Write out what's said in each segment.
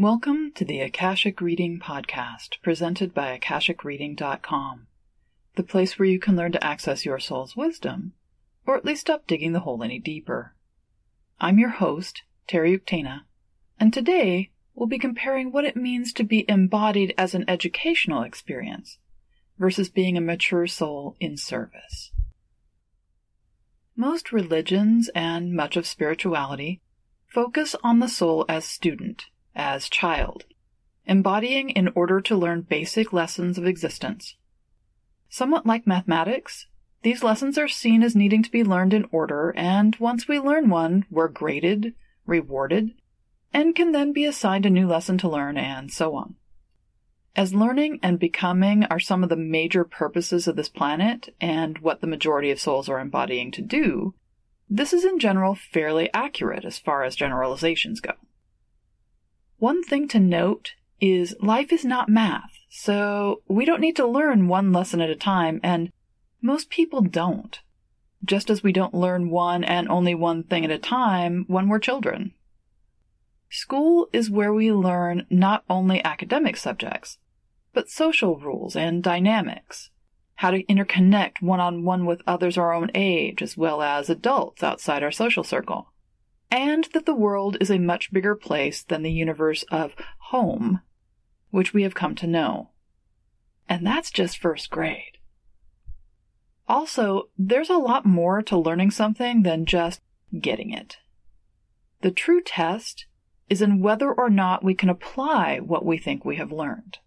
Welcome to the Akashic Reading Podcast, presented by AkashicReading.com, the place where you can learn to access your soul's wisdom, or at least stop digging the hole any deeper. I'm your host, Terry Uktana, and today we'll be comparing what it means to be embodied as an educational experience versus being a mature soul in service. Most religions and much of spirituality focus on the soul as student as child, embodying in order to learn basic lessons of existence. Somewhat like mathematics, these lessons are seen as needing to be learned in order, and once we learn one, we're graded, rewarded, and can then be assigned a new lesson to learn, and so on. As learning and becoming are some of the major purposes of this planet and what the majority of souls are embodying to do, this is in general fairly accurate as far as generalizations go. One thing to note is life is not math, so we don't need to learn one lesson at a time, and most people don't. Just as we don't learn one and only one thing at a time when we're children. School is where we learn not only academic subjects, but social rules and dynamics, how to interconnect one on one with others our own age as well as adults outside our social circle and that the world is a much bigger place than the universe of home, which we have come to know. And that's just first grade. Also, there's a lot more to learning something than just getting it. The true test is in whether or not we can apply what we think we have learned.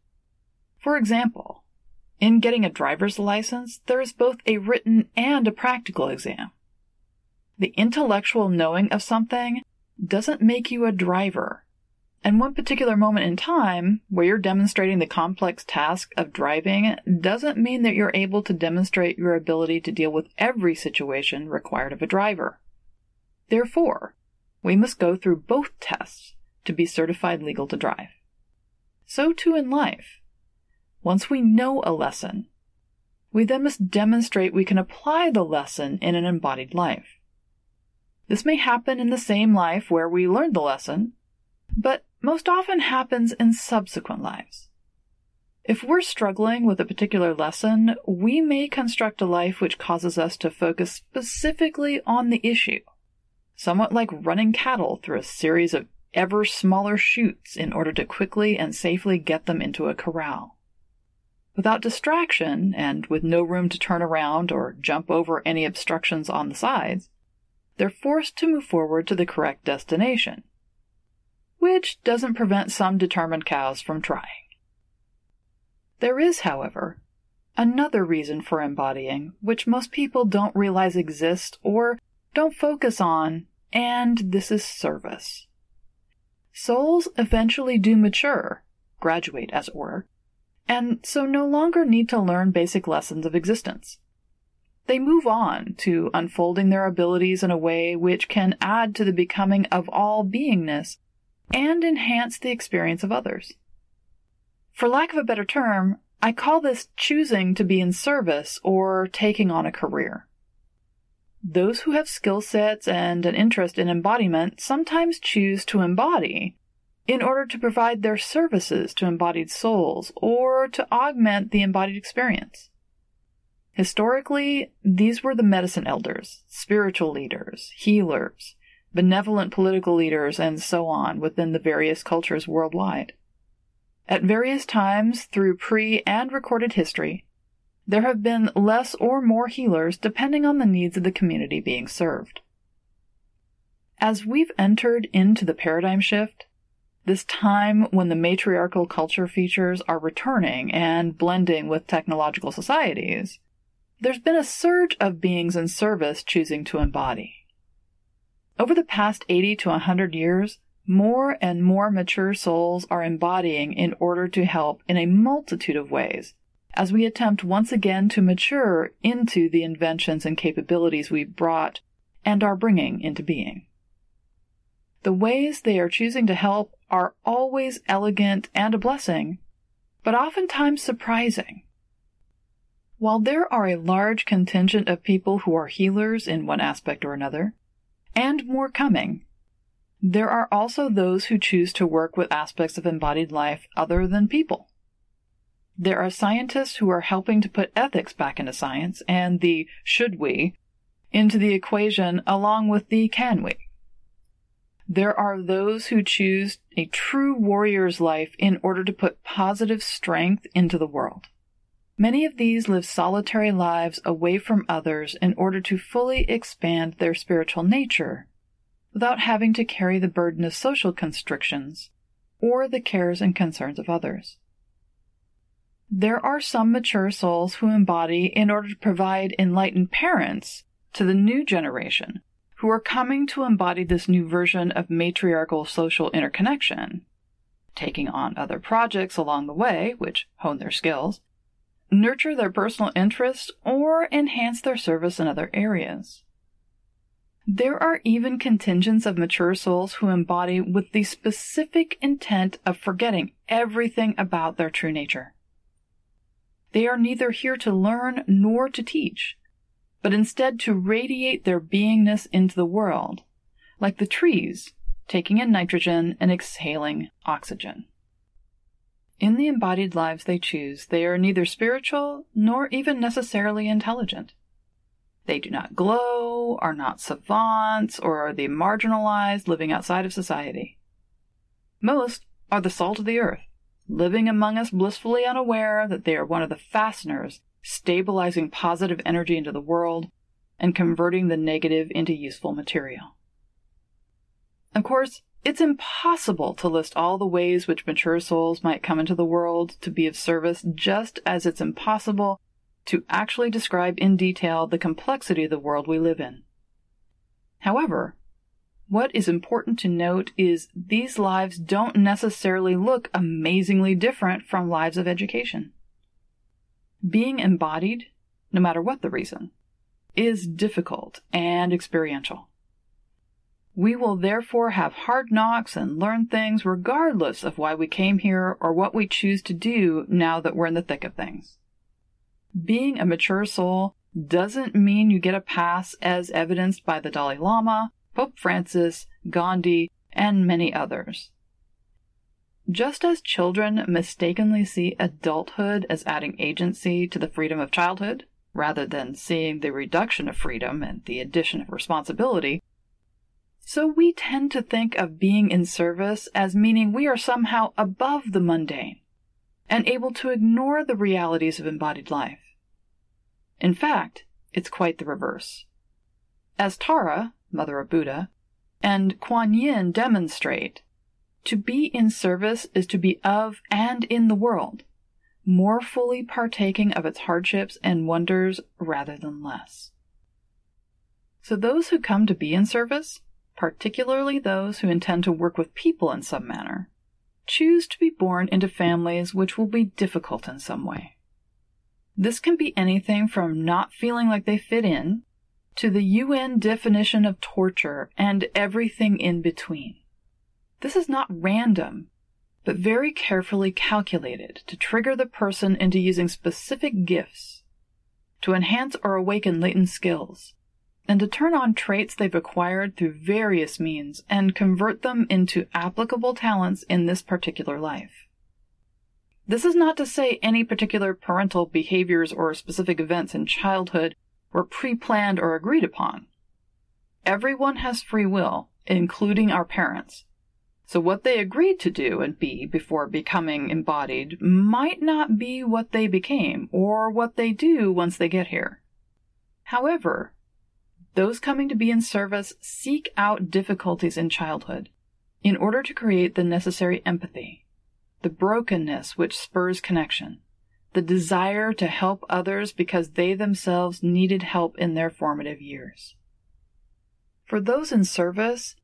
For example, in getting a driver's license, there is both a written and a practical exam. The intellectual knowing of something doesn't make you a driver. And one particular moment in time where you're demonstrating the complex task of driving doesn't mean that you're able to demonstrate your ability to deal with every situation required of a driver. Therefore, we must go through both tests to be certified legal to drive. So too in life. Once we know a lesson, we then must demonstrate we can apply the lesson in an embodied life. This may happen in the same life where we learned the lesson, but most often happens in subsequent lives. If we're struggling with a particular lesson, we may construct a life which causes us to focus specifically on the issue, somewhat like running cattle through a series of ever smaller chutes in order to quickly and safely get them into a corral. Without distraction, and with no room to turn around or jump over any obstructions on the sides, they're forced to move forward to the correct destination, which doesn't prevent some determined cows from trying. There is, however, another reason for embodying, which most people don't realize exists or don't focus on, and this is service. Souls eventually do mature, graduate as it were, and so no longer need to learn basic lessons of existence. They move on to unfolding their abilities in a way which can add to the becoming of all beingness and enhance the experience of others. For lack of a better term, I call this choosing to be in service or taking on a career. Those who have skill sets and an interest in embodiment sometimes choose to embody in order to provide their services to embodied souls or to augment the embodied experience. Historically, these were the medicine elders, spiritual leaders, healers, benevolent political leaders, and so on within the various cultures worldwide. At various times through pre and recorded history, there have been less or more healers depending on the needs of the community being served. As we've entered into the paradigm shift, this time when the matriarchal culture features are returning and blending with technological societies, there's been a surge of beings in service choosing to embody. Over the past 80 to 100 years, more and more mature souls are embodying in order to help in a multitude of ways as we attempt once again to mature into the inventions and capabilities we brought and are bringing into being. The ways they are choosing to help are always elegant and a blessing, but oftentimes surprising. While there are a large contingent of people who are healers in one aspect or another, and more coming, There are also those who choose to work with aspects of embodied life other than people. There are scientists who are helping to put ethics back into science and the should we into the equation along with the can we. There are those who choose a true warrior's life in order to put positive strength into the world. Many of these live solitary lives away from others in order to fully expand their spiritual nature without having to carry the burden of social constrictions or the cares and concerns of others. There are some mature souls who embody in order to provide enlightened parents to the new generation who are coming to embody this new version of matriarchal social interconnection, taking on other projects along the way, which hone their skills, nurture their personal interests, or enhance their service in other areas. There are even contingents of mature souls who embody with the specific intent of forgetting everything about their true nature. They are neither here to learn nor to teach, but instead to radiate their beingness into the world, like the trees, taking in nitrogen and exhaling oxygen. In the embodied lives they choose, they are neither spiritual nor even necessarily intelligent. They do not glow, are not savants, or are the marginalized living outside of society. Most are the salt of the earth, living among us blissfully unaware that they are one of the fasteners stabilizing positive energy into the world and converting the negative into useful material. Of course, it's impossible to list all the ways which mature souls might come into the world to be of service, just as it's impossible to actually describe in detail the complexity of the world we live in. However, what is important to note is these lives don't necessarily look amazingly different from lives of education. Being embodied, no matter what the reason, is difficult and experiential. We will therefore have hard knocks and learn things regardless of why we came here or what we choose to do now that we're in the thick of things. Being a mature soul doesn't mean you get a pass as evidenced by the Dalai Lama, Pope Francis, Gandhi, and many others. Just as children mistakenly see adulthood as adding agency to the freedom of childhood, rather than seeing the reduction of freedom and the addition of responsibility, so we tend to think of being in service as meaning we are somehow above the mundane and able to ignore the realities of embodied life. In fact, it's quite the reverse. As Tara, mother of Buddha, and Kuan Yin demonstrate, to be in service is to be of and in the world, more fully partaking of its hardships and wonders rather than less. So, those who come to be in service, particularly those who intend to work with people in some manner, choose to be born into families which will be difficult in some way. This can be anything from not feeling like they fit in to the UN definition of torture and everything in between. This is not random, but very carefully calculated to trigger the person into using specific gifts, to enhance or awaken latent skills, and to turn on traits they've acquired through various means and convert them into applicable talents in this particular life. This is not to say any particular parental behaviors or specific events in childhood were pre planned or agreed upon. Everyone has free will, including our parents, so what they agreed to do and be before becoming embodied might not be what they became or what they do once they get here. However, those coming to be in service seek out difficulties in childhood in order to create the necessary empathy, the brokenness which spurs connection, the desire to help others because they themselves needed help in their formative years. For those in service,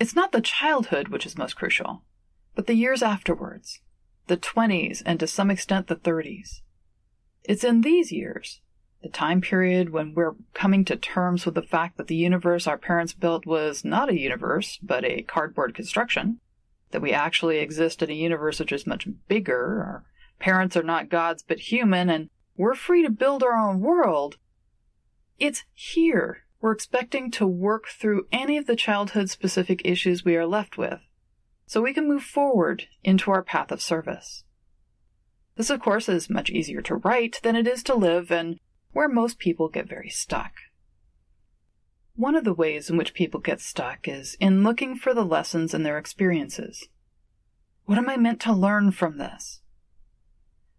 it's not the childhood which is most crucial, but the years afterwards, the 20s and to some extent the 30s. It's in these years, the time period when we're coming to terms with the fact that the universe our parents built was not a universe, but a cardboard construction, that we actually exist in a universe which is much bigger, our parents are not gods but human, and we're free to build our own world. It's here we're expecting to work through any of the childhood specific issues we are left with, so we can move forward into our path of service. This, of course, is much easier to write than it is to live, and where most people get very stuck. One of the ways in which people get stuck is in looking for the lessons in their experiences. What am I meant to learn from this?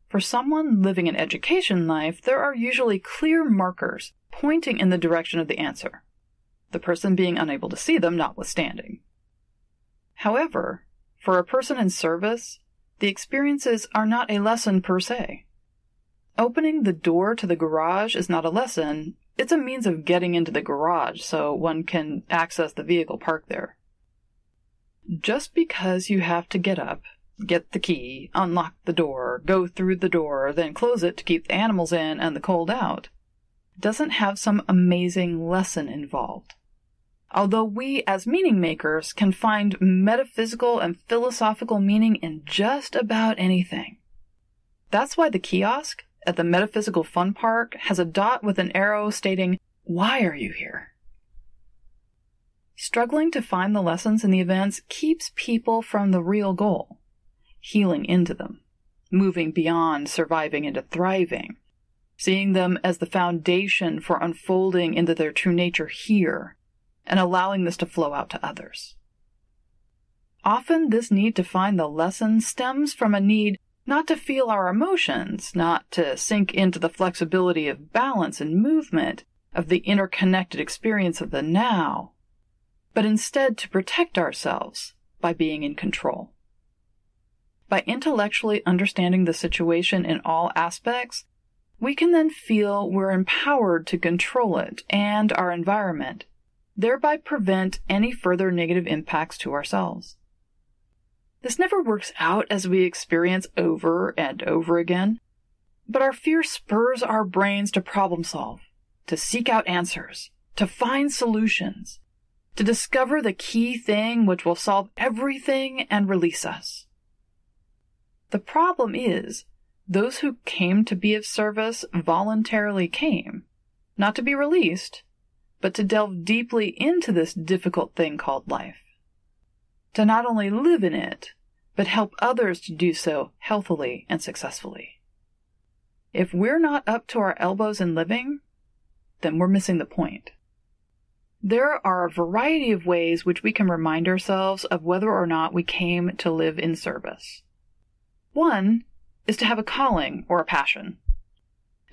For someone living an education life, there are usually clear markers pointing in the direction of the answer, the person being unable to see them notwithstanding. However, for a person in service, the experiences are not a lesson per se. Opening the door to the garage is not a lesson, it's a means of getting into the garage so one can access the vehicle parked there. Just because you have to get up, get the key, unlock the door, go through the door, then close it to keep the animals in and the cold out, doesn't have some amazing lesson involved. Although we, as meaning makers, can find metaphysical and philosophical meaning in just about anything. That's why the kiosk at the Metaphysical Fun Park has a dot with an arrow stating, Why are you here? Struggling to find the lessons in the events keeps people from the real goal, healing into them, moving beyond surviving into thriving, seeing them as the foundation for unfolding into their true nature here, and allowing this to flow out to others. Often, this need to find the lesson stems from a need not to feel our emotions, not to sink into the flexibility of balance and movement, of the interconnected experience of the now, but instead to protect ourselves by being in control. By intellectually understanding the situation in all aspects, we can then feel we're empowered to control it and our environment, thereby prevent any further negative impacts to ourselves. This never works out as we experience over and over again, but our fear spurs our brains to problem solve, to seek out answers, to find solutions, to discover the key thing which will solve everything and release us. The problem is those who came to be of service voluntarily came, not to be released, but to delve deeply into this difficult thing called life. To not only live in it, but help others to do so healthily and successfully. If we're not up to our elbows in living, then we're missing the point. There are a variety of ways which we can remind ourselves of whether or not we came to live in service. One is to have a calling or a passion.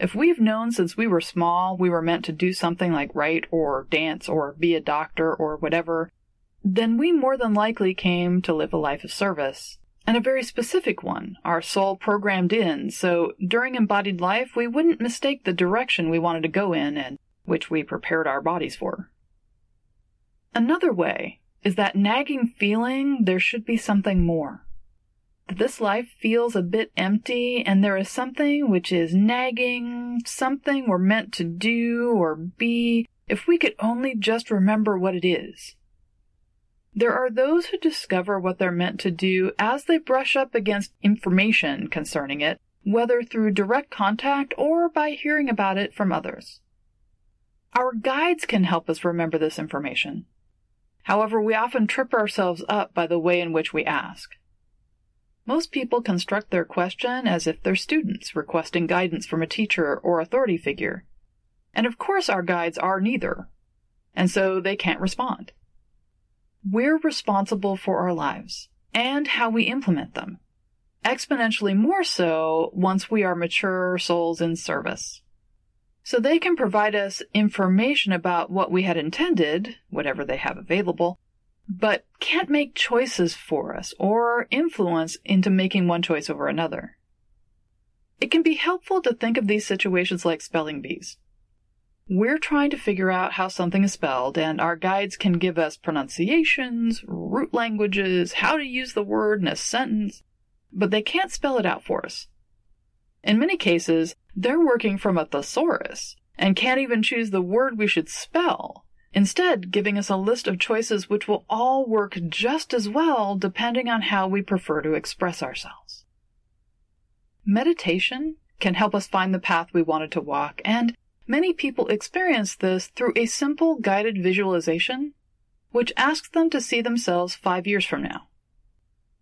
If we've known since we were small we were meant to do something like write or dance or be a doctor or whatever, then we more than likely came to live a life of service. And a very specific one, our soul programmed in, so during embodied life we wouldn't mistake the direction we wanted to go in and which we prepared our bodies for. Another way is that nagging feeling there should be something more that this life feels a bit empty and there is something which is nagging, something we're meant to do or be, if we could only just remember what it is. There are those who discover what they're meant to do as they brush up against information concerning it, whether through direct contact or by hearing about it from others. Our guides can help us remember this information. However, we often trip ourselves up by the way in which we ask. Most people construct their question as if they're students requesting guidance from a teacher or authority figure. And of course, our guides are neither, and so they can't respond. We're responsible for our lives and how we implement them, exponentially more so once we are mature souls in service. So they can provide us information about what we had intended, whatever they have available, but can't make choices for us or influence into making one choice over another. It can be helpful to think of these situations like spelling bees. We're trying to figure out how something is spelled, and our guides can give us pronunciations, root languages, how to use the word in a sentence, but they can't spell it out for us. In many cases, they're working from a thesaurus and can't even choose the word we should spell instead giving us a list of choices which will all work just as well depending on how we prefer to express ourselves. Meditation can help us find the path we wanted to walk and Many people experience this through a simple guided visualization, which asks them to see themselves five years from now.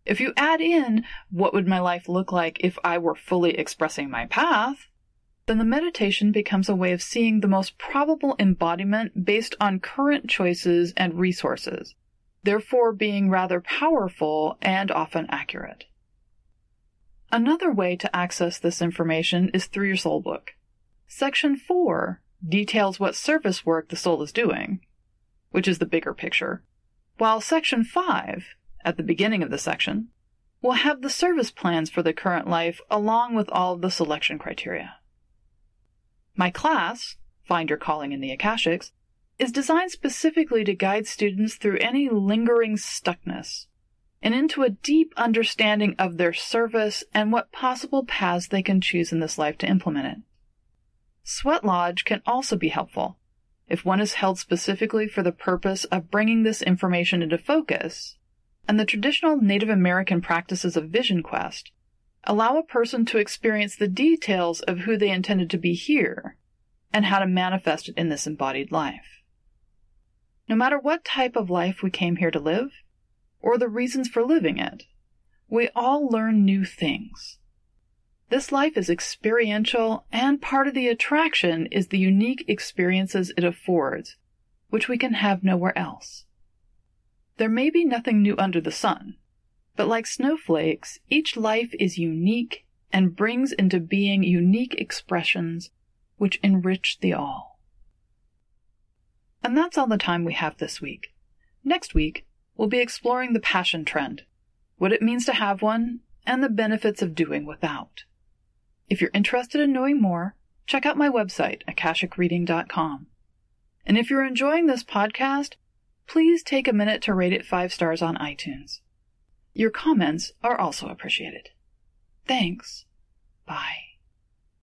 If you add in what would my life look like if I were fully expressing my path, then the meditation becomes a way of seeing the most probable embodiment based on current choices and resources, therefore being rather powerful and often accurate. Another way to access this information is through your soul book. Section 4 details what service work the soul is doing, which is the bigger picture, while Section 5, at the beginning of the section, will have the service plans for the current life along with all of the selection criteria. My class, Find Your Calling in the Akashics, is designed specifically to guide students through any lingering stuckness and into a deep understanding of their service and what possible paths they can choose in this life to implement it. Sweat Lodge can also be helpful if one is held specifically for the purpose of bringing this information into focus, and the traditional Native American practices of Vision Quest allow a person to experience the details of who they intended to be here and how to manifest it in this embodied life. No matter what type of life we came here to live, or the reasons for living it, we all learn new things. This life is experiential, and part of the attraction is the unique experiences it affords, which we can have nowhere else. There may be nothing new under the sun, but like snowflakes, each life is unique and brings into being unique expressions which enrich the all. And that's all the time we have this week. Next week, we'll be exploring the passion trend, what it means to have one, and the benefits of doing without. If you're interested in knowing more, check out my website, akashicreading.com. And if you're enjoying this podcast, please take a minute to rate it five stars on iTunes. Your comments are also appreciated. Thanks. Bye.